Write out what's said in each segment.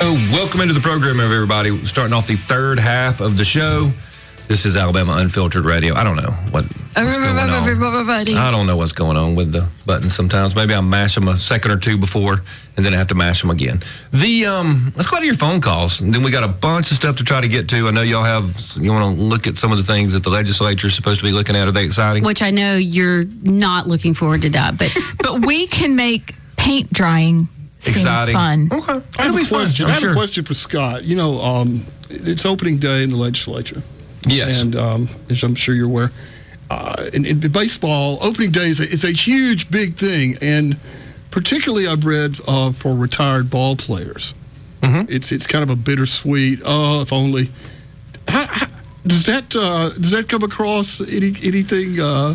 So, welcome into the program, everybody. Starting off the third half of the show. This is Alabama Unfiltered Radio. I don't know what, what's going on. Everybody. I don't know what's going on with the buttons sometimes. Maybe I mash them a second or two before and then I have to mash them again. The um, Let's go to your phone calls. And then we got a bunch of stuff to try to get to. I know y'all have, you want to look at some of the things that the legislature is supposed to be looking at. Are they exciting? Which I know you're not looking forward to that, but but we can make paint drying seem Exciting. fun. Okay. I have a question. I'm I have sure. a question for Scott. You know, um, it's opening day in the legislature, Yes. and um, as I'm sure you're aware, uh, in, in baseball, opening day is a, is a huge, big thing, and particularly I've read uh, for retired ball players. Mm-hmm. It's it's kind of a bittersweet. Oh, if only. How, how, does that uh, does that come across any anything uh,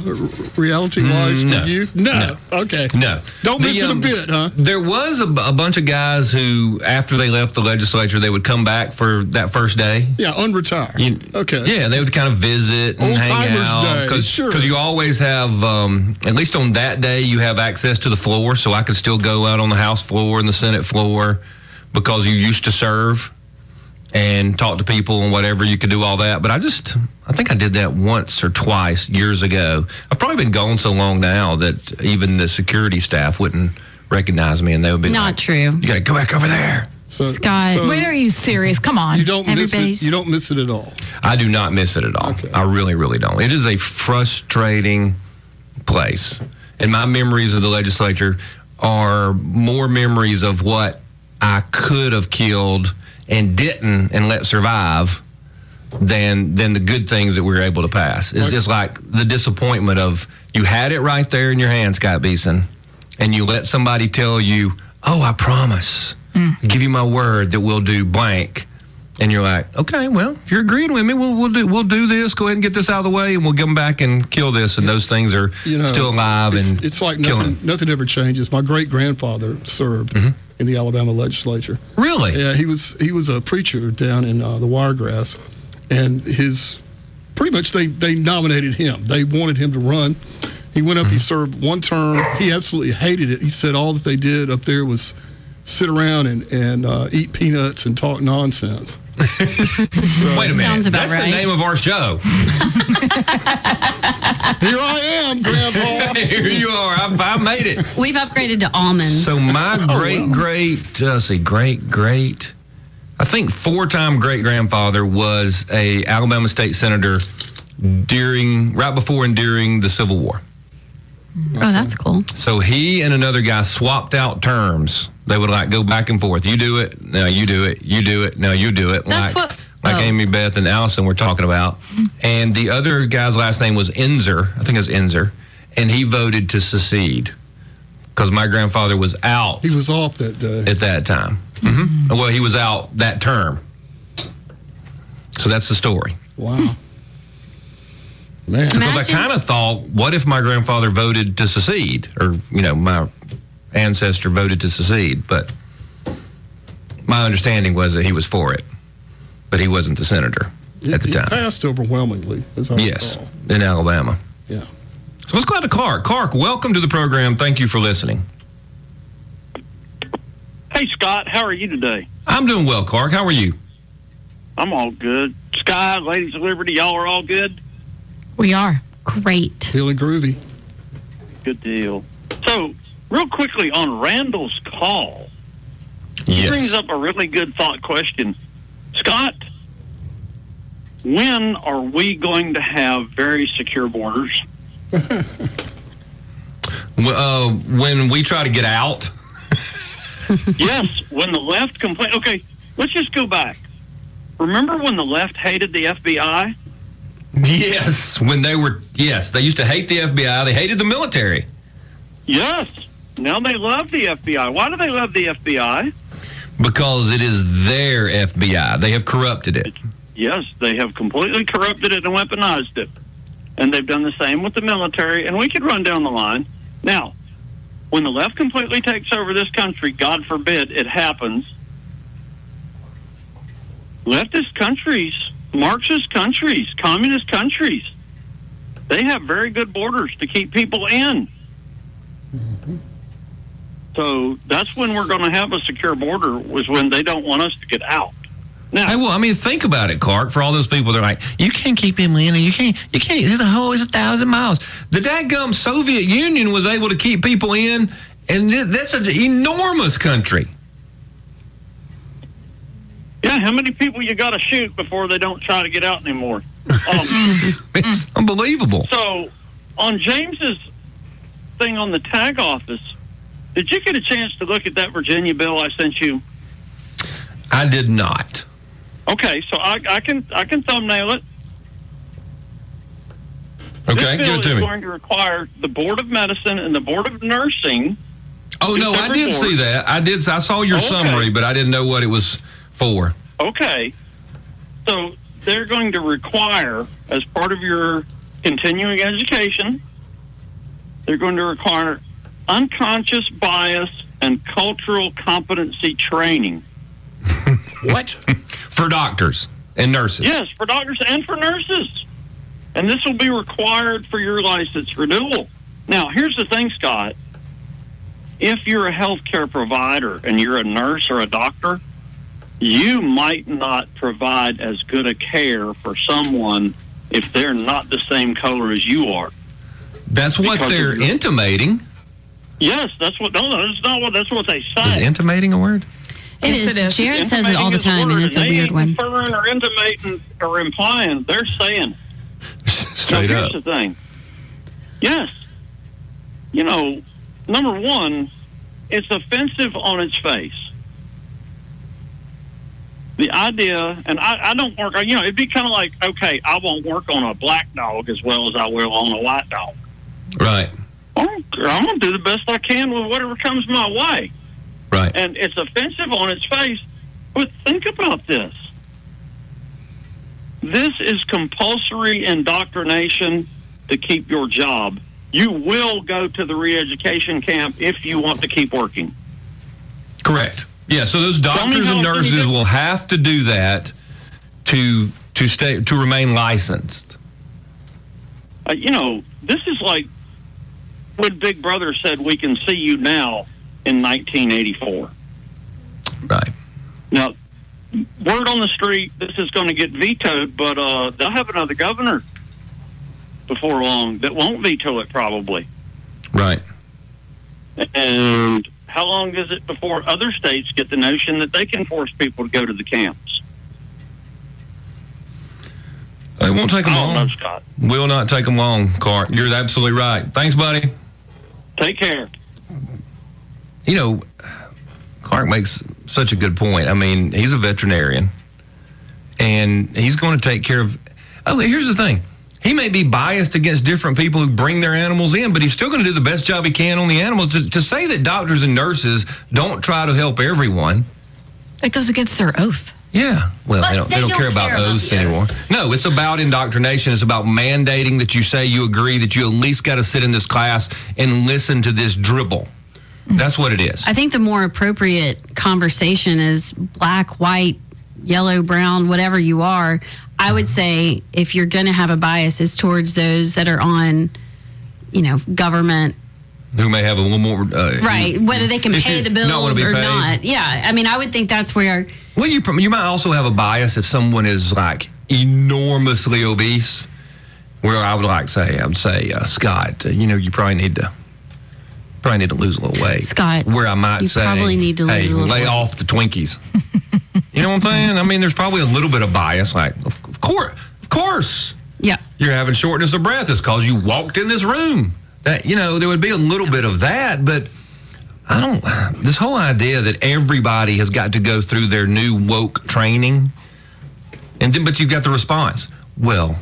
reality wise Mm, no. for you? No. Okay. No. Don't The, miss it a um, bit, huh? There was a, a bunch of guys who, after they left the legislature, they would come back for that first day. Yeah, unretire. You- okay. Yeah, and they would kind of visit and hang Old-timers out because sure. you always have um, at least on that day you have access to the floor, so I could still go out on the House floor and the Senate floor because you used to serve and talk to people and whatever you could do all that. But I just I think I did that once or twice years ago. I've probably been gone so long now that even the security staff wouldn't recognize me and they would be not like, true. "You got to go back over there." So, Scott, so Wait, are you serious? Come on. you don't miss it. You don't miss it at all. I do not miss it at all. Okay. I really, really don't. It is a frustrating place. And my memories of the legislature are more memories of what I could have killed and didn't and let survive than than the good things that we were able to pass. It's just like the disappointment of you had it right there in your hand, Scott Beason, and you let somebody tell you, "Oh, I promise, give you my word that we'll do blank." And you're like, okay, well, if you're agreeing with me, we'll, we'll do we'll do this. Go ahead and get this out of the way, and we'll come back and kill this. And those things are You know, still alive it's, and it's like nothing. Nothing ever changes. My great grandfather served Mm-hmm. In the Alabama legislature. Really? Yeah, he was he was a preacher down in uh, the Wiregrass, and his pretty much they they nominated him. They wanted him to run. He went up. He served one term. He absolutely hated it. He said all that they did up there was sit around and and uh, eat peanuts and talk nonsense. Wait a minute. That's right. the name of our show. Here I am, Grandpa. Here you are. I've, I made it. We've upgraded to almonds. So my Oh, great great uh, let's see great great I think four time great grandfather was a Alabama state senator during right before and during the Civil War. oh, that's cool. So he and another guy swapped out terms. They would like go back and forth. You do it, now you do it, you do it, now you do it. That's like, what- like oh. Amy Beth and Allison were talking about. And the other guy's last name was Enzer. I think it's Enzer. And he voted to secede because my grandfather was out He was off that day. at that time. hmm Well, he was out that term. So that's the story. Wow. Man. Because I kind of thought, what if my grandfather voted to secede, or you know, my ancestor voted to secede? But my understanding was that he was for it, but he wasn't the senator at the It time. passed overwhelmingly, as I Yes, recall. in Alabama. Yeah. So let's go out to Clark. Clark, welcome to the program. Thank you for listening. Hey, Scott, how are you today? I'm doing well, Clark. How are you? I'm all good. Sky, Ladies of Liberty, y'all are all good? We are. Great. Feeling groovy. Good deal. So, real quickly on Randall's call, he brings up a really good thought question. Scott, when are we going to have very secure borders? Uh, when we try to get out, yes, when the left complain. Okay, let's just go back. Remember when the left hated the FBI? yes, when they were, yes, they used to hate the FBI. They hated the military. Yes. Now they love the FBI. Why do they love the FBI? Because it is their FBI. They have corrupted it. Yes, they have completely corrupted it and weaponized it. And they've done the same with the military, and we could run down the line. Now, when the left completely takes over this country, God forbid it happens, leftist countries, Marxist countries, communist countries, they have very good borders to keep people in. Mm-hmm. So that's when we're going to have a secure border. Was when they don't want us to get out. Now, Hey, well, I mean, think about it, Clark. For all those people, they're like, you can't keep him in, and you can't, you can't. There's a whole, it's a thousand miles. The dadgum Soviet Union was able to keep people in, and th- that's an enormous country. yeah, how many people you got to shoot before they don't try to get out anymore? Um, It's unbelievable. So, on James's thing on the tag office, did you get a chance to look at that Virginia bill I sent you? I did not. Okay, so I, I can I can thumbnail it. Okay, this bill give it to is me. going to require the Board of Medicine and the Board of Nursing. Oh no, I did 4th. see that. I did. I saw your Okay. summary, but I didn't know what it was for. Okay, so they're going to require, as part of your continuing education, they're going to require unconscious bias and cultural competency training. What? For doctors and nurses. Yes, for doctors and for nurses. And this will be required for your license renewal. Now, here's the thing, Scott. If you're a healthcare provider and you're a nurse or a doctor, you might not provide as good a care for someone if they're not the same color as you are. That's what they're of your- intimating. Yes, that's what. No, no, that's not what. That's what they say. Is intimating a word? It Yes, is. it is. Jared says it all the Intimating is a time, and it's a weird ain't one. Inferring or intimating or implying. They're saying. Straight now, up. here's the thing. Yes. You know, number one, it's offensive on its face. The idea, and I, I don't work, you know, it'd be kind of like, okay, I won't work on a black dog as well as I will on a white dog. Right. I'm going to do the best I can with whatever comes my way. Right. And it's offensive on its face. But think about this. This is compulsory indoctrination to keep your job. You will go to the re-education camp if you want to keep working. Correct. Yeah. So those doctors and nurses will have to do that to to stay to remain licensed. Uh, you know, this is like when Big Brother said, "We can see you now." In 1984. Right. Now, word on the street, this is going to get vetoed, but uh, they'll have another governor before long that won't veto it, probably. Right. And how long is it before other states get the notion that they can force people to go to the camps? It won't take them know, long. Scott. Will not take them long, Clark. You're absolutely right. Thanks, buddy. Take care. You know, Clark makes such a good point. I mean, he's a veterinarian, and he's going to take care of. Oh, here's the thing. He may be biased against different people who bring their animals in, but he's still going to do the best job he can on the animals. To, to say that doctors and nurses don't try to help everyone, That goes against their oath. Yeah. Well, But they don't, they don't care about care about oaths anymore. No, it's about indoctrination. It's about mandating that you say you agree that you at least got to sit in this class and listen to this dribble. That's what it is. I think the more appropriate conversation is black, white, yellow, brown, whatever you are. I would mm-hmm. say if you're going to have a bias, it's towards those that are on, you know, government. Who may have a little more. Uh, Right. Whether they can pay the bills or paid. not. Yeah. I mean, I would think that's where. Well, you you might also have a bias if someone is like enormously obese. Where I would like say, I would say, uh, Scott, uh, you know, you probably need to probably need to lose a little weight. Scott, where I might say, probably need to hey, lay weight." off the Twinkies. you know what I'm saying? I mean, there's probably a little bit of bias. Like, of, of course, of course, Yeah. you're having shortness of breath. It's because you walked in this room. That you know, there would be a little bit of that, but. I don't. This whole idea that everybody has got to go through their new woke training, and then but you've got the response. Well,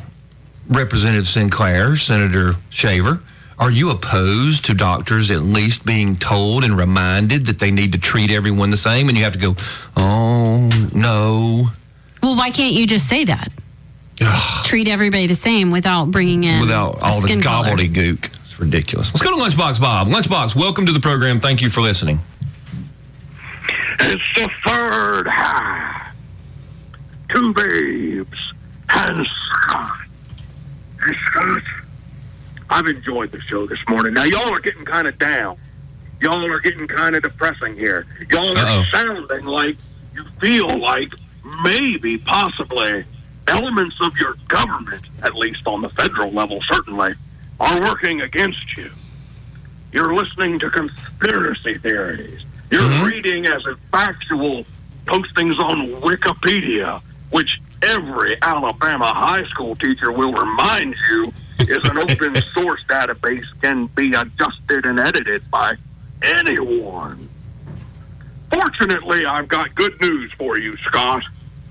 Representative Sinclair, Senator Shaver, are you opposed to doctors at least being told and reminded that they need to treat everyone the same? And you have to go, oh no, Well, why can't you just say that? Treat everybody the same without bringing in without all the gobbledygook. It's ridiculous. Let's go to Lunchbox Bob. Lunchbox, welcome to the program. Thank you for listening. It's the third high. Two babes and Scott. And Scott, I've enjoyed the show this morning. Now, y'all are getting kind of down. y'all are getting kind of depressing here. Y'all are Uh-oh. sounding like you feel like maybe, possibly, elements of your government, at least on the federal level, certainly, are working against you. You're listening to conspiracy theories. You're Mhm. reading as a factual postings on Wikipedia, which every Alabama high school teacher will remind you is an open source database can be adjusted and edited by anyone. Fortunately, I've got good news for you, Scott.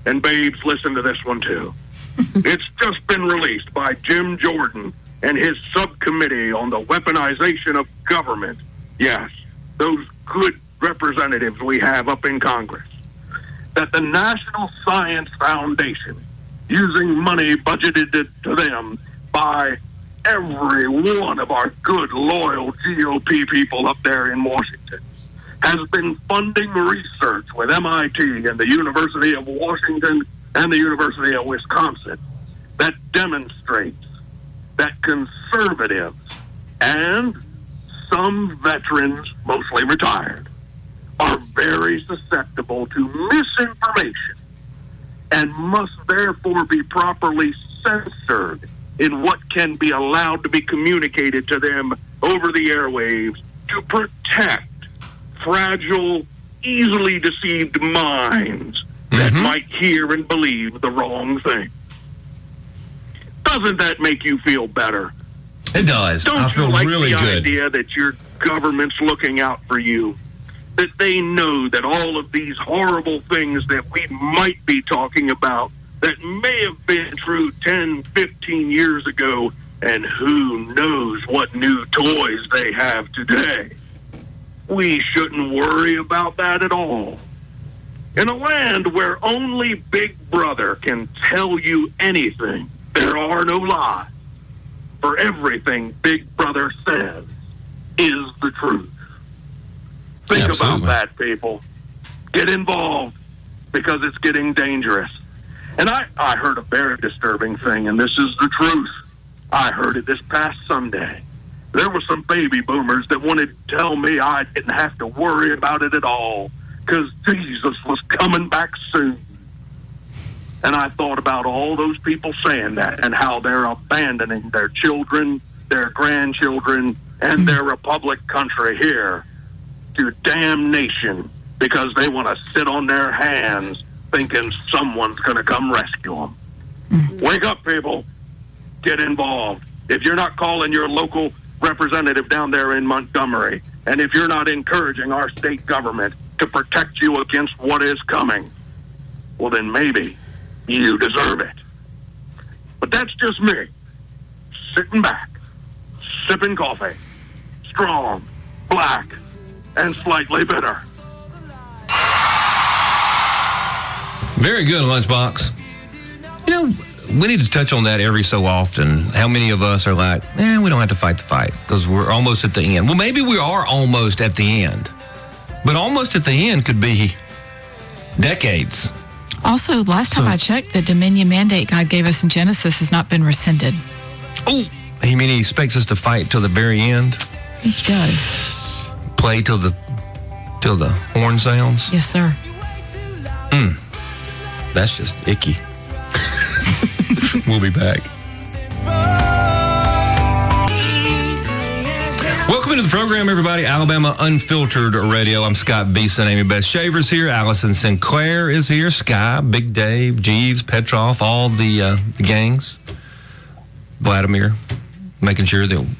And babes, listen to this one too. it's just been released by Jim Jordan and his subcommittee on the weaponization of government. Yes, those good representatives we have up in Congress. That the National Science Foundation, using money budgeted to, them by every one of our good, loyal GOP people up there in Washington, has been funding research with MIT and the University of Washington and the University of Wisconsin that demonstrates that conservatives and some veterans, mostly retired, are very susceptible to misinformation and must therefore be properly censored in what can be allowed to be communicated to them over the airwaves to protect fragile, easily deceived minds that Mhm. might hear and believe the wrong thing. Doesn't that make you feel better? It does. Don't I feel you like really the good. idea that your government's looking out for you? That they know that all of these horrible things that we might be talking about that may have been true 10, 15 years ago, and who knows what new toys they have today. We shouldn't worry about that at all. In a land where only Big Brother can tell you anything, there are no lies for everything Big Brother says is the truth. Think Absolutely. about that, people. Get involved because it's getting dangerous. And I, I heard a very disturbing thing, and this is the truth. I heard it this past Sunday. There were some baby boomers that wanted to tell me I didn't have to worry about it at all because Jesus was coming back soon. And I thought about all those people saying that and how they're abandoning their children, their grandchildren, and hmm. their republic country here to damnation because they want to sit on their hands thinking someone's going to come rescue them. Hmm. Wake up, people. Get involved. If you're not calling your local representative down there in Montgomery, and if you're not encouraging our state government to protect you against what is coming, well, then maybe you deserve it. But that's just me, sitting back, sipping coffee, strong, black, and slightly bitter. Very good, Lunchbox. You know, we need to touch on that every so often. How many of us are like, eh, we don't have to fight the fight because we're almost at the end. Well, maybe we are almost at the end, but almost at the end could be decades. Also, last time So- I checked, the Dominion mandate God gave us in Genesis has not been rescinded. Oh, he mean he expects us to fight till the very end? He does. Play till the till the horn sounds? Yes, sir. Hmm. That's just icky. we'll be back. Welcome to the program, everybody. Alabama Unfiltered Radio. I'm Scott Beason. Amy Beth Shavers here. Allison Sinclair is here. Sky, Big Dave, Jeeves, Petroff, all the, uh, the gangs. Vladimir, making sure that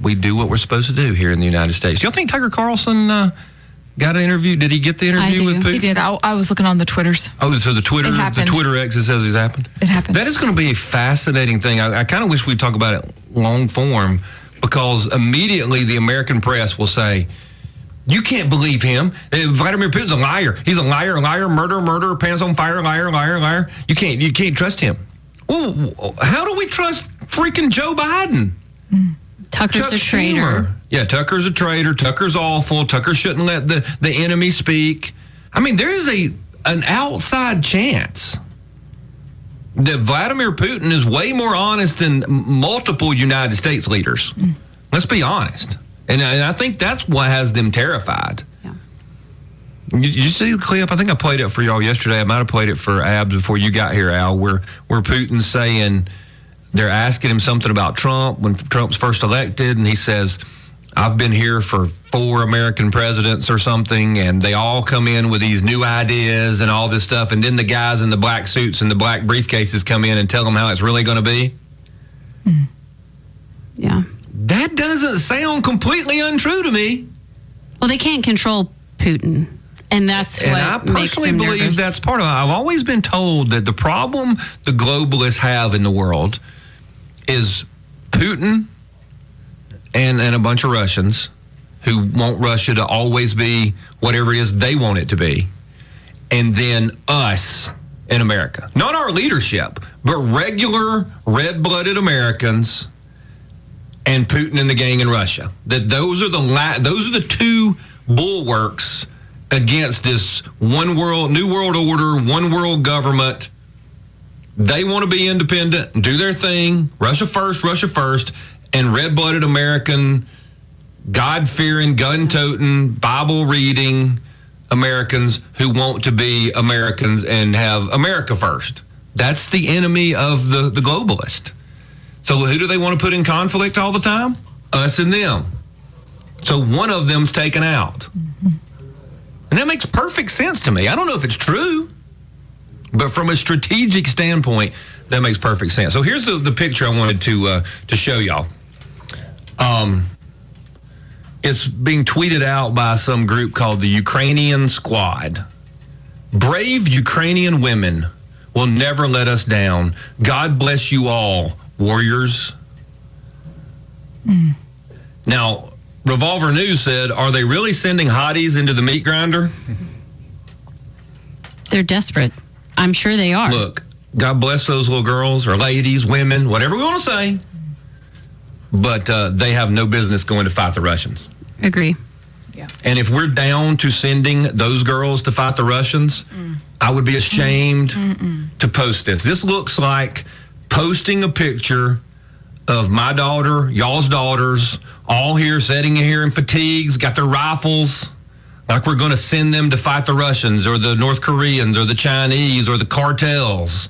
we do what we're supposed to do here in the United States. Do y'all think Tucker Carlson uh, got an interview? Did he get the interview with Putin? He did. I, I was looking on the Twitters. Oh, so the Twitter, the. Twitter X that says it's happened. It happened. That is going to be a fascinating thing. I, I kind of wish we'd talk about it long form because immediately the American press will say, "You can't believe him. Uh, Vladimir Putin's a liar. He's a liar, liar, murderer, murderer, pants on fire, liar, liar, liar. You can't, you can't trust him." Well, how do we trust freaking Joe Biden? Tucker's Chuck a traitor. Schumer. Yeah, Tucker's a traitor. Tucker's awful. Tucker shouldn't let the, the enemy speak. I mean, there is a an outside chance that Vladimir Putin is way more honest than multiple United States leaders. Mm. Let's be honest. And, and I think that's what has them terrified. Yeah. You, you see the clip? I think I played it for y'all yesterday. I might have played it for Abs before you got here, Al, where, where Putin's saying they're asking him something about Trump when Trump's first elected, and he says, I've been here for four American presidents or something, and they all come in with these new ideas and all this stuff. And then the guys in the black suits and the black briefcases come in and tell them how it's really going to be. Hmm. Yeah. That doesn't sound completely untrue to me. Well, they can't control Putin, and that's And I personally them believe nervous. that's part of it. I've always been told that the problem the globalists have in the world is Putin and, and a bunch of Russians who want Russia to always be whatever it is they want it to be. And then us in America. Not our leadership, but regular red blooded Americans and Putin and the gang in Russia. That those are the la- those are the two bulwarks against this one world, new world order, one world government. They want to be independent, do their thing. Russia first, Russia first, and red blooded American, God fearing, gun toting, Bible reading Americans who want to be Americans and have America first. That's the enemy of the, the globalist. So who do they want to put in conflict all the time? Us and them. So one of them's taken out. And that makes perfect sense to me. I don't know if it's true, but from a strategic standpoint, that makes perfect sense. So here's the, the picture I wanted to uh, to show y'all. Um, it's being tweeted out by some group called the Ukrainian Squad. Brave Ukrainian women will never let us down. God bless you all, warriors. Now, Revolver News said, Are they really sending hotties into the meat grinder? They're desperate. I'm sure they are. Look, God bless those little girls or ladies, women, whatever we want to say. But uh, they have no business going to fight the Russians. Agree. And if we're down to sending those girls to fight the Russians, I would be ashamed to post this. This looks like posting a picture of my daughter, y'all's daughters, all here sitting here in fatigues, got their rifles, like we're going to send them to fight the Russians or the North Koreans or the Chinese or the cartels.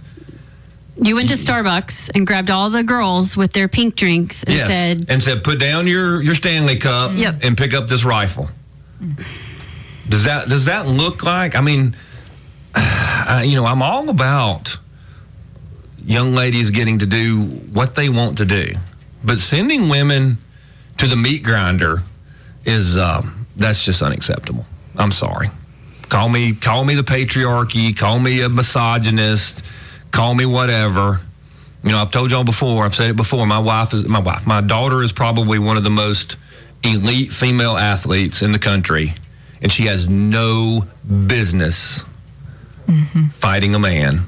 You went to Starbucks and grabbed all the girls with their pink drinks and yes. said, and said, put down your, your Stanley Cup Yep. and pick up this rifle. Does that does that look like? I mean, I, you know, I'm all about young ladies getting to do what they want to do, but sending women to the meat grinder is um, that's just unacceptable. I'm sorry. Call me call me the patriarchy. Call me a misogynist. Call me whatever. You know, I've told y'all before. I've said it before. My wife is my wife. My daughter is probably one of the most elite female athletes in the country, and she has no business mm-hmm. fighting a man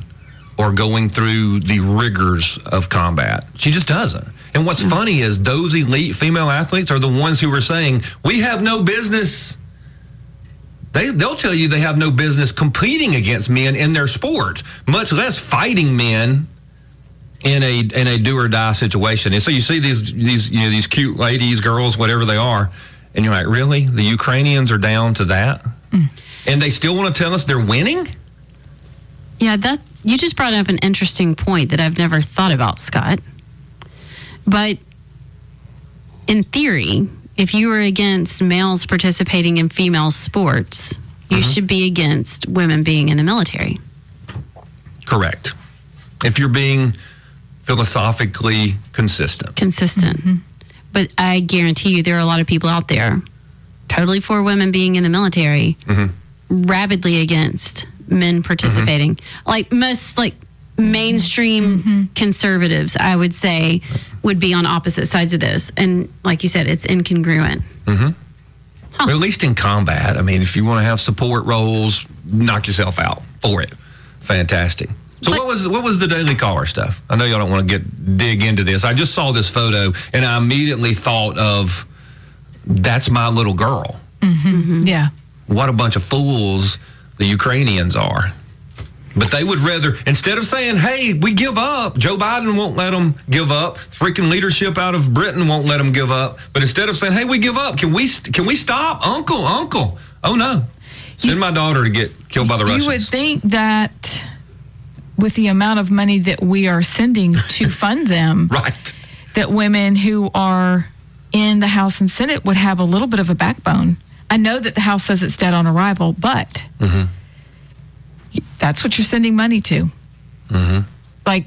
or going through the rigors of combat. She just doesn't. And what's mm. funny is those elite female athletes are the ones who are saying, "We have no business." They they'll tell you they have no business competing against men in their sport, much less fighting men in a in a do or die situation. And so you see these these you know these cute ladies, girls, whatever they are, and you're like, really? The Ukrainians are down to that, mm. and they still want to tell us they're winning. Yeah, that you just brought up an interesting point that I've never thought about, Scott. But in theory, if you are against males participating in female sports, you uh-huh. should be against women being in the military. Correct. If you're being philosophically consistent, Consistent. Mm-hmm. But I guarantee you there are a lot of people out there totally for women being in the military, mm-hmm. rabidly against men mm-hmm. participating. Like most like mainstream conservatives, I would say, would be on opposite sides of this. And like you said, it's incongruent. Mm-hmm. or at least in combat. I mean, if you want to have support roles, knock yourself out for it. Fantastic. So But- what was what was the daily caller stuff? I know y'all don't want to get dig into this. I just saw this photo and I immediately thought of that's my little girl. Mm-hmm. Mm-hmm. Yeah. What a bunch of fools the Ukrainians are. But they would rather, instead of saying, hey, we give up, Joe Biden won't let them give up. Freaking leadership out of Britain won't let them give up. But instead of saying, hey, we give up, can we, can we stop? Uncle, uncle. Oh, no. Send my daughter to get killed by the Russians. You would think that with the amount of money that we are sending to fund them, right. that women who are in the House and Senate would have a little bit of a backbone. I know that the House says it's dead on arrival, but mm-hmm. That's what you're sending money to. Mm-hmm. Like,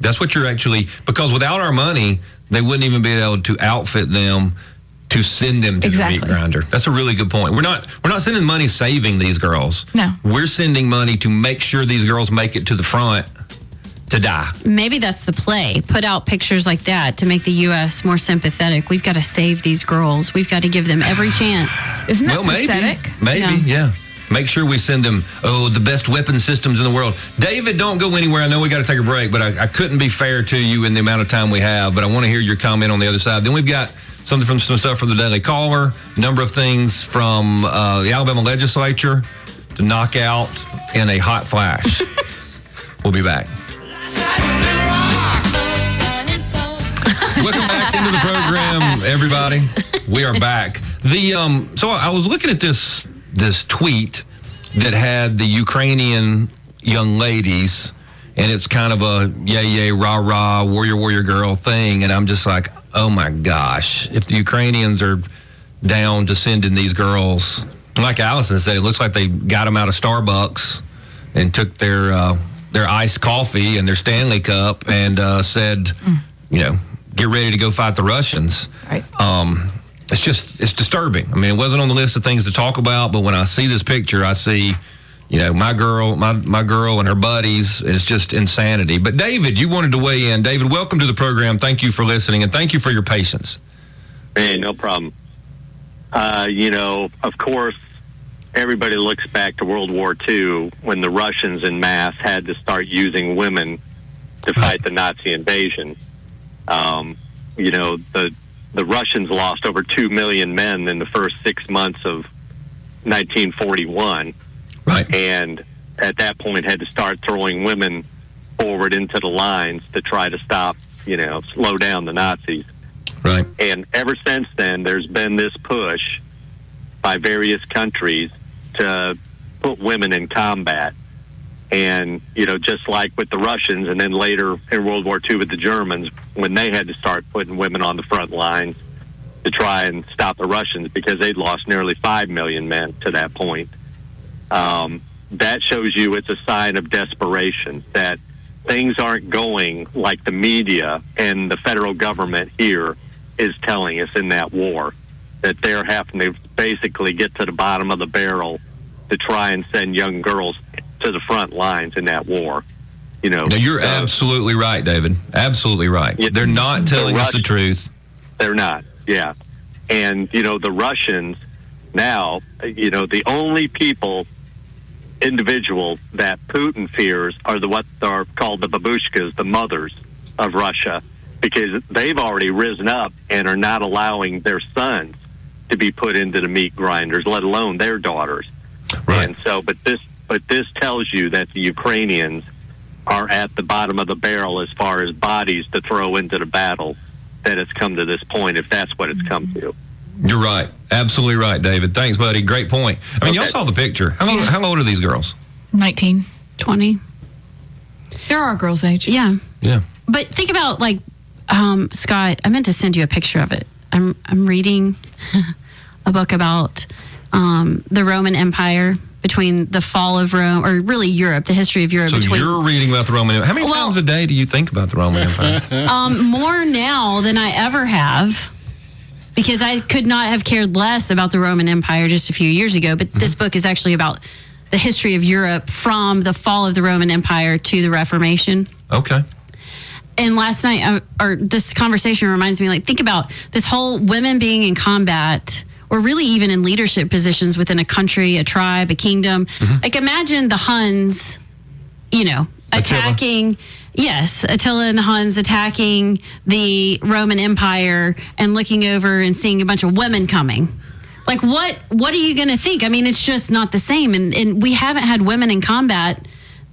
That's what you're actually because without our money, they wouldn't even be able to outfit them to send them to the meat grinder. That's a really good point. We're not we're not sending money saving these girls. No. We're sending money to make sure these girls make it to the front to die. Maybe that's the play. Put out pictures like that to make the U.S. more sympathetic. We've got to save these girls. We've got to give them every chance. isn't that well, maybe. pathetic? Maybe, Yeah. yeah. Make sure we send them, oh, the best weapon systems in the world. David, don't go anywhere. I know we got to take a break, but I, I couldn't be fair to you in the amount of time we have. But I want to hear your comment on the other side. Then we've got something from some stuff from the Daily Caller, a number of things from uh, the Alabama legislature to knock out in a hot flash. we'll be back. Welcome back into the program, everybody. We are back. The um, so I was looking at this this tweet that had the Ukrainian young ladies, and it's kind of a yay yay rah rah warrior warrior girl thing, and I'm just like, oh my gosh, if the Ukrainians are down to sending these girls, like Allison said, it looks like they got them out of Starbucks and took their uh, their iced coffee and their Stanley cup and uh, said, you know, get ready to go fight the Russians. Right. Um, it's just it's disturbing. I mean, it wasn't on the list of things to talk about, but when I see this picture, I see, you know, my girl, my my girl and her buddies. It's just insanity. But David, you wanted to weigh in. David, welcome to the program. Thank you for listening and thank you for your patience. Hey, no problem. Uh, you know, of course, everybody looks back to World War II when the Russians in mass had to start using women to fight the Nazi invasion. Um, you know, the the Russians lost over two million men in the first six months of 1941 Right. and at that point had to start throwing women forward into the lines to try to stop, you know, slow down the Nazis. Right. And ever since then, there's been this push by various countries to put women in combat. And, you know, just like with the Russians, and then later in World War II with the Germans, when they had to start putting women on the front lines to try and stop the Russians because they'd lost nearly 5 million men to that point. Um, that shows you it's a sign of desperation that things aren't going like the media and the federal government here is telling us in that war. That they're having to basically get to the bottom of the barrel to try and send young girls to the front lines in that war. You know, No, you're so absolutely right, David. Absolutely right. Yeah. They're not telling us the truth. They're not. Yeah. And, you know, the Russians now, you know, the only people, individual that Putin fears are the what are called the babushkas, the mothers of Russia, because they've already risen up and are not allowing their sons to be put into the meat grinders, let alone their daughters. Right. And so, but this, but this tells you that the Ukrainians are at the bottom of the barrel as far as bodies to throw into the battle. That it's come to this point, if that's what it's come to. You're right. Absolutely right, David. Thanks, buddy. Great point. I mean, y'all saw the picture. How old, how old are these girls? 19. 20. There are girls' age. Yeah. Yeah. But think about like um, Scott. I meant to send you a picture of it. I'm I'm reading a book about um, the Roman Empire between the fall of Rome, or really Europe, the history of Europe. So between you're reading about the Roman Empire. How many Well- times a day do you think about the Roman Empire? um, more now than I ever have. Because I could not have cared less about the Roman Empire just a few years ago, but this book is actually about the history of Europe from the fall of the Roman Empire to the Reformation. Okay. and last night uh, or this conversation reminds me like think about this whole women being in combat or really even in leadership positions within a country a tribe a kingdom. Like imagine the huns you know Attila. attacking yes attila and the huns attacking the roman empire and looking over and seeing a bunch of women coming. Like what what are you going to think? I mean it's just not the same. And, and we haven't had women in combat.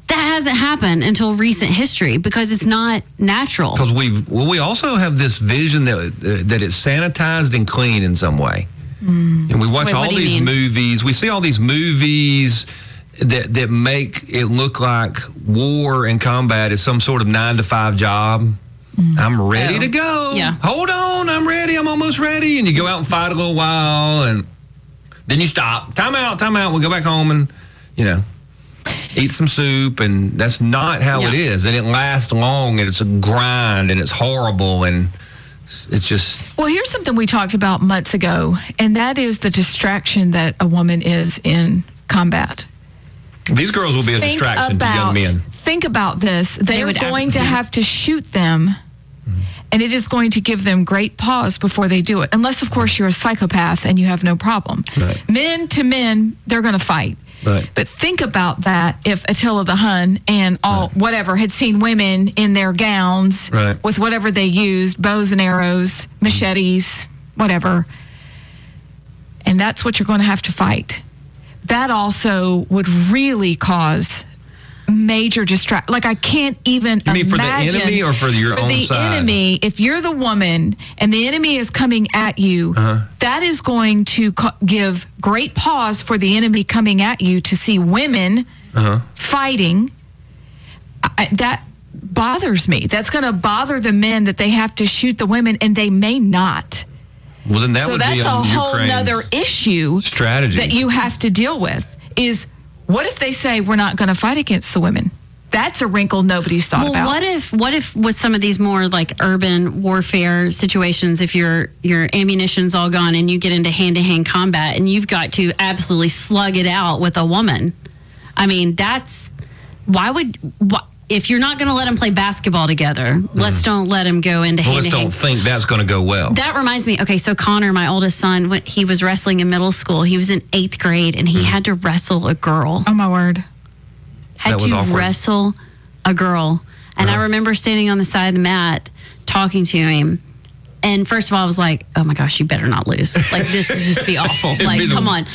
That hasn't happened until recent history because it's not natural. Because we've well, we also have this vision that uh, that it's sanitized and clean in some way, Mm. and we watch Wait, all these mean? movies. We see all these movies that that make it look like war and combat is some sort of nine to five job. Mm. I'm ready Oh. to go. Yeah. Hold on, I'm ready. I'm almost ready. And you go out and fight a little while, and then you stop. Time out. Time out. We go back home and you know eat some soup and that's not how it Yeah. is and it lasts long and it's a grind and it's horrible and it's just Well, here's something we talked about months ago, and that is the distraction that a woman is in combat. these girls will be a Think distraction to young men Think about this. They, are going to have to shoot them, and it is going to give them great pause before they do it. Unless, of course, you're a psychopath and you have no problem. Right. Men to men, they're going to fight. Right. But think about that if Attila the Hun and all whatever had seen women in their gowns Right. with whatever they used, bows and arrows, machetes, whatever. And that's what you're going to have to fight. That also would really cause major distract. Like I can't even You mean for the enemy or for your for own the side? enemy. If you're the woman and the enemy is coming at you, Uh-huh. that is going to co- give great pause for the enemy coming at you to see women Uh-huh. fighting. I, that bothers me. That's going to bother the men that they have to shoot the women, and they may not. well then that so would that's be a whole nother issue strategy that you have to deal with. Is what if they say we're not going to fight against the women? That's a wrinkle nobody's thought Well, about. what if what if with some of these more like urban warfare situations, if your your ammunition's all gone and you get into hand to hand combat and you've got to absolutely slug it out with a woman? I mean, that's why would why, if you're not going to let them play basketball together, let's don't let them go into well, hand let's don't think that's going to go well That reminds me. Okay, so Connor, my oldest son, when he was wrestling in middle school. He was in eighth grade and he Mm-hmm. had to wrestle a girl oh my word! had That was to awkward. wrestle a girl. And Uh-huh. I remember standing on the side of the mat talking to him. And first of all, I was like, oh my gosh, you better not lose. Like, this would just be awful. Like, be the- come on.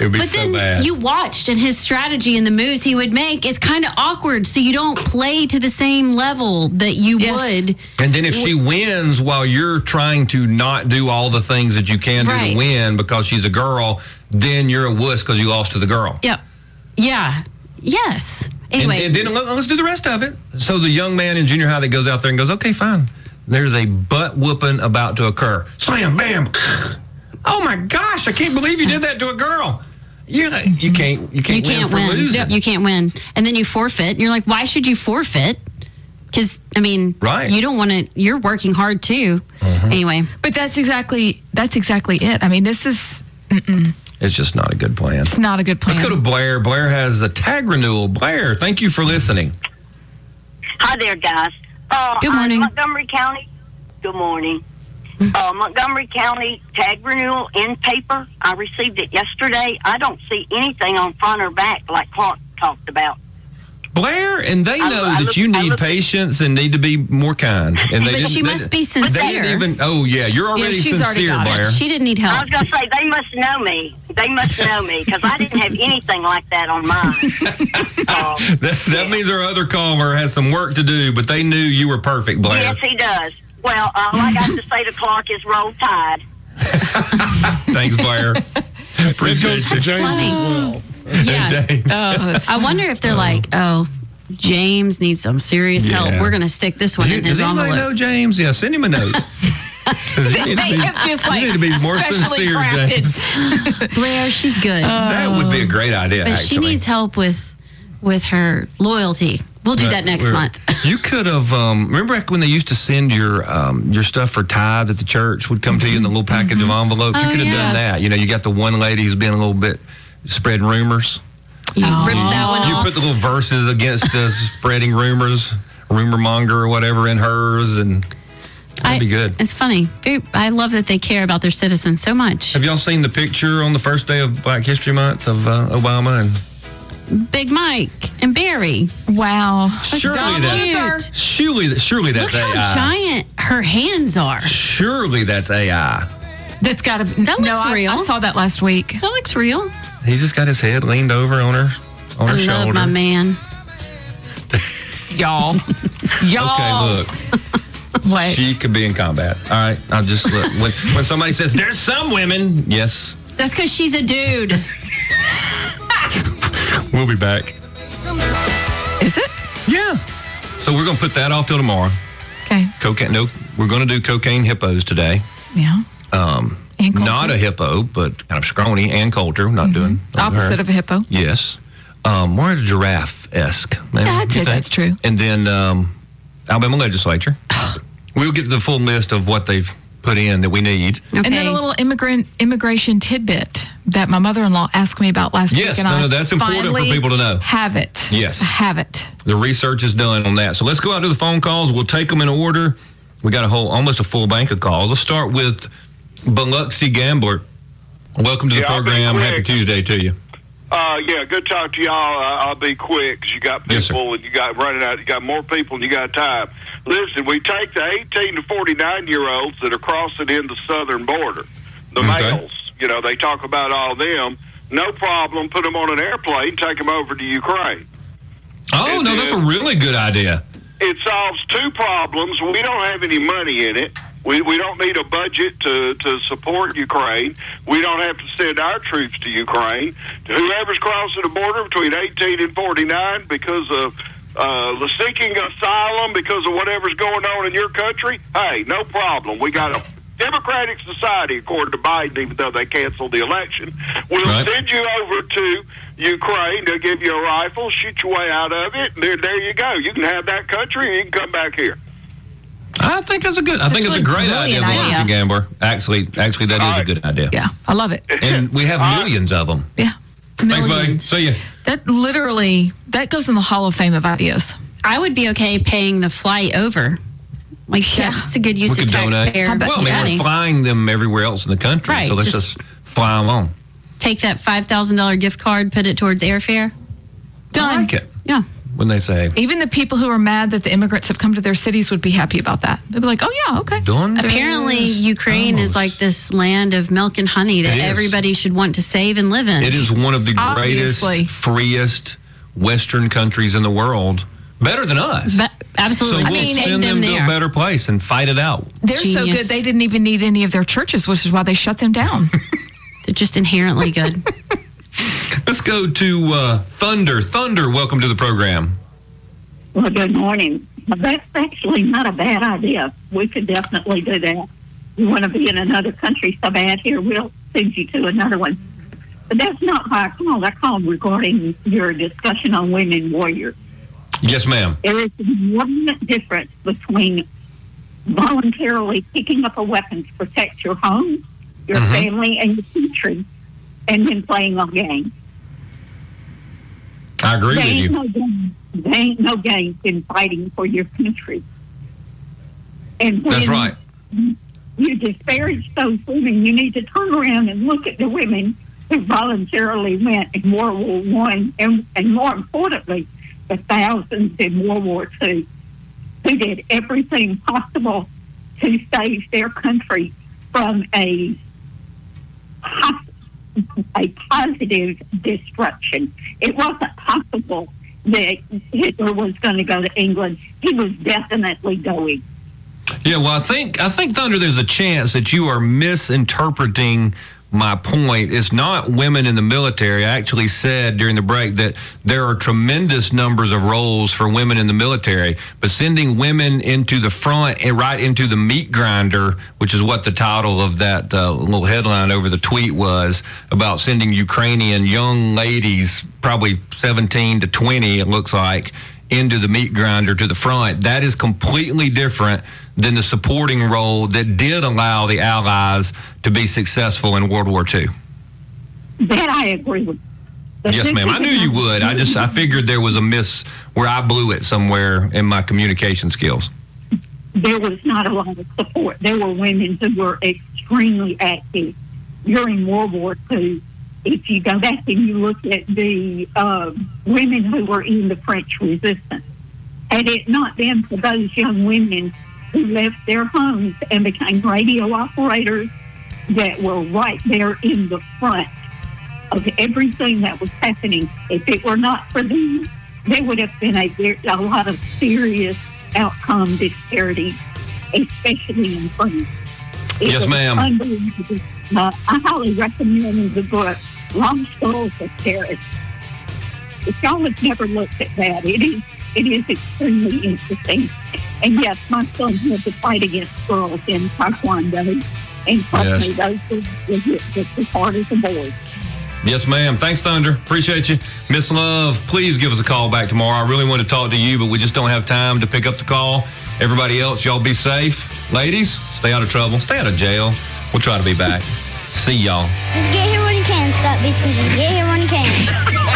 It would be but so then bad. you watched, and his strategy and the moves he would make is kind of awkward. So you don't play to the same level that you Yes. would. and then if she wins while you're trying to not do all the things that you can do Right. to win because she's a girl then you're a wuss because you lost to the girl Yep. Yeah. Yes. And- Anyway. And, then let- let's do the rest of it. So the young man in junior high that goes out there and goes, okay, fine. There's a butt whooping about to occur. Slam, bam. Oh my gosh! I can't believe you did that to a girl. You you can't you can't, you can't win, win. for losing. You can't win. And then you forfeit. And you're like, why should you forfeit? Because I mean, Right. Uh-huh. You don't want to. You're working hard too. Anyway, But that's exactly that's exactly it. I mean, this is It's just not a good plan. it's not a good plan. Let's go to Blair. Blair has a tag renewal. Blair, thank you for listening. Hi there, guys. Uh, Good uh, morning. Montgomery County. Good morning. Uh, Montgomery County tag renewal in paper. I received it yesterday. I don't see anything on front or back like Clark talked about. Blair, and they know I that look- you need look- patience and need to be more kind. And they But didn't- she they- must be They didn't sincere. even. Oh yeah, you're already she's already sincere, it. Blair. she didn't need help. I was going to say they must know me. They must know me because I didn't have anything like that on mine. Uh, That, that means our other caller has some work to do, but they knew you were perfect, Blair. yes, he does. Well, all I got to say to Clark is roll tide. Thanks, Blair. Appreciate goes to you. James as well. Yeah. James. I wonder if they're like, oh, James needs some serious Yeah. help. We're going to stick this one Do you- in his does anybody envelope. know James? Yeah, send him a note. Says you need to They be- have just you need to be more specially sincere, crafted. James. Blair, she's good. that would be a great idea. but actually. she needs help with with her loyalty. We'll do that next We're- month. You could have um, remember back when they used to send your um, your stuff for tithe that the church would come to you in the little package of envelopes. you Oh, could have done that. You know, you got the one lady who's been a little bit spreading rumors. You ripped that one You off. put the little verses against us spreading rumors, rumor monger or whatever in hers, and that'd I- be good. It's funny. I love that they care about their citizens so much. Have y'all seen the picture on the first day of Black History Month of uh, Obama and Big Mike and Barry. Wow. surely so that cute. surely surely Look that's how AI. giant her hands are. Surely that's AI. That's got to be. That no, looks I, real. I saw that last week. That looks real. He's just got his head leaned over on her on I her love shoulder. my man. y'all. Y'all. Okay, look, What? she could be in combat. All right, I'll just look. When, when somebody says there's some women, yes, That's because she's a dude. we'll be back. Is it? Yeah. So we're gonna put that off till tomorrow. Okay. Cocaine. No, we're gonna do cocaine hippos today. Yeah. Um, And not a hippo, but kind of scrawny and Coulter. Not doing not Opposite her. of a hippo. Yes. Um, more giraffe esque. Yeah, I'd say that's true. And then um, Alabama legislature. we'll get the full list of what they've put in that we need. Okay. And then a little immigrant immigration tidbit that my mother-in-law asked me about last Yes, week. and no, no, that's important for people to know. Have it. Yes. I have it. The research is done on that. So let's go out to the phone calls. We'll take them in order. We got a whole, almost a full bank of calls. Let's start with Biloxi Gambler. Welcome to the Yeah, program. Happy. Tuesday to you. Uh, yeah, good talk to y'all. Uh, I'll be quick because you got Yes, sir. people and you got running out. You got more people and you got time. Listen, we take the 18 to 49 year olds that are crossing in the southern border, the Okay. males. You know, they talk about all them. No problem. Put them on an airplane. Take them over to Ukraine. Oh, And no, that's a really good idea. It solves two problems. We don't have any money in it. We, we don't need a budget to, to support Ukraine. We don't have to send our troops to Ukraine. Whoever's crossing the border between 18 and 49 because of uh, the seeking asylum, because of whatever's going on in your country, hey, no problem. We got a democratic society, according to Biden, even though they canceled the election. We'll Right. send you over to Ukraine. They'll give you a rifle, shoot your way out of it, and there, there you go. You can have that country, and you can come back here. I think that's a good. I think it's a That's a great idea, brilliant Biloxi idea. Gambler. Actually, actually, that is All a right. good idea. Yeah, I love it. And we have millions of them. Yeah. Thanks, buddy. Millions. See you. That literally that goes in the Hall of Fame of ideas. I would be okay paying the flight over. Like Yeah. that's a good use We of could taxpayer How Well, I mean, money. we're flying them everywhere else in the country, Right, so let's just- just, fly them on. Take that five thousand dollar gift card, put it towards airfare. Done. I like it Yeah. when they say Even the people who are mad that the immigrants have come to their cities would be happy about that. They'd be like, "Oh yeah, okay." done. Apparently, Ukraine is like this land of milk and honey that everybody should want to save and live in. It is one of the greatest, Obviously. freest Western countries in the world. Better than us. But absolutely, so we'll Take send them, them to a better place and fight it out. They're so good they didn't even need any of their churches, which is why they shut them down. They're just inherently good. Let's go to uh, Thunder. Thunder, welcome to the program. Well, good morning. That's actually not a bad idea. We could definitely do that. You want to be in another country so bad, here, we'll send you to another one. But that's not why I called. I called regarding your discussion on women warriors. Yes, ma'am. There is one difference between voluntarily picking up a weapon to protect your home, your Mhm. family, and your country, and then playing a game. I agree There with ain't you. no game. There ain't no games in fighting for your country. And when That's right. you disparage those women, you need to turn around and look at the women who voluntarily went in World War One, and, and more importantly, the thousands in World War II who did everything possible to save their country from a a positive destruction. It wasn't possible that Hitler was going to go to England. He was definitely going. Yeah, well, I think I think Thunder. There's a chance that you are misinterpreting my point. It's not women in the military. I actually said during the break that there are tremendous numbers of roles for women in the military, but sending women into the front and right into the meat grinder, which is what the title of that uh, little headline over the tweet was about sending Ukrainian young ladies, probably 17 to 20, it looks like, into the meat grinder to the front. That is completely different than the supporting role that did allow the Allies to be successful in World War II. That I agree with. But Yes, ma'am. I knew you would. I just I figured there was a miss where I blew it somewhere in my communication skills. there was not a lot of support. There were women who were extremely active during World War II. If you go back and you look at the uh, women who were in the French resistance, had it not been for those young women who left their homes and became radio operators that were right there in the front of everything that was happening, if it were not for them, there would have been a, a lot of serious outcome disparities, especially in France. It Yes, ma'am. Uh, I highly recommend the book Lost Girls of Paris. If y'all have never looked at that, it is it is extremely interesting. And yes, my son had to fight against girls in Taekwondo. And trust me, those were just as hard as the boys. Yes, ma'am. Thanks, Thunder. Appreciate you. Miss Love, please give us a call back tomorrow. I really want to talk to you, but we just don't have time to pick up the call. Everybody else, y'all be safe. Ladies, stay out of trouble. Stay out of jail. We'll try to be back. See y'all. Just get here when you can, Scott Beason. Just get here when you can.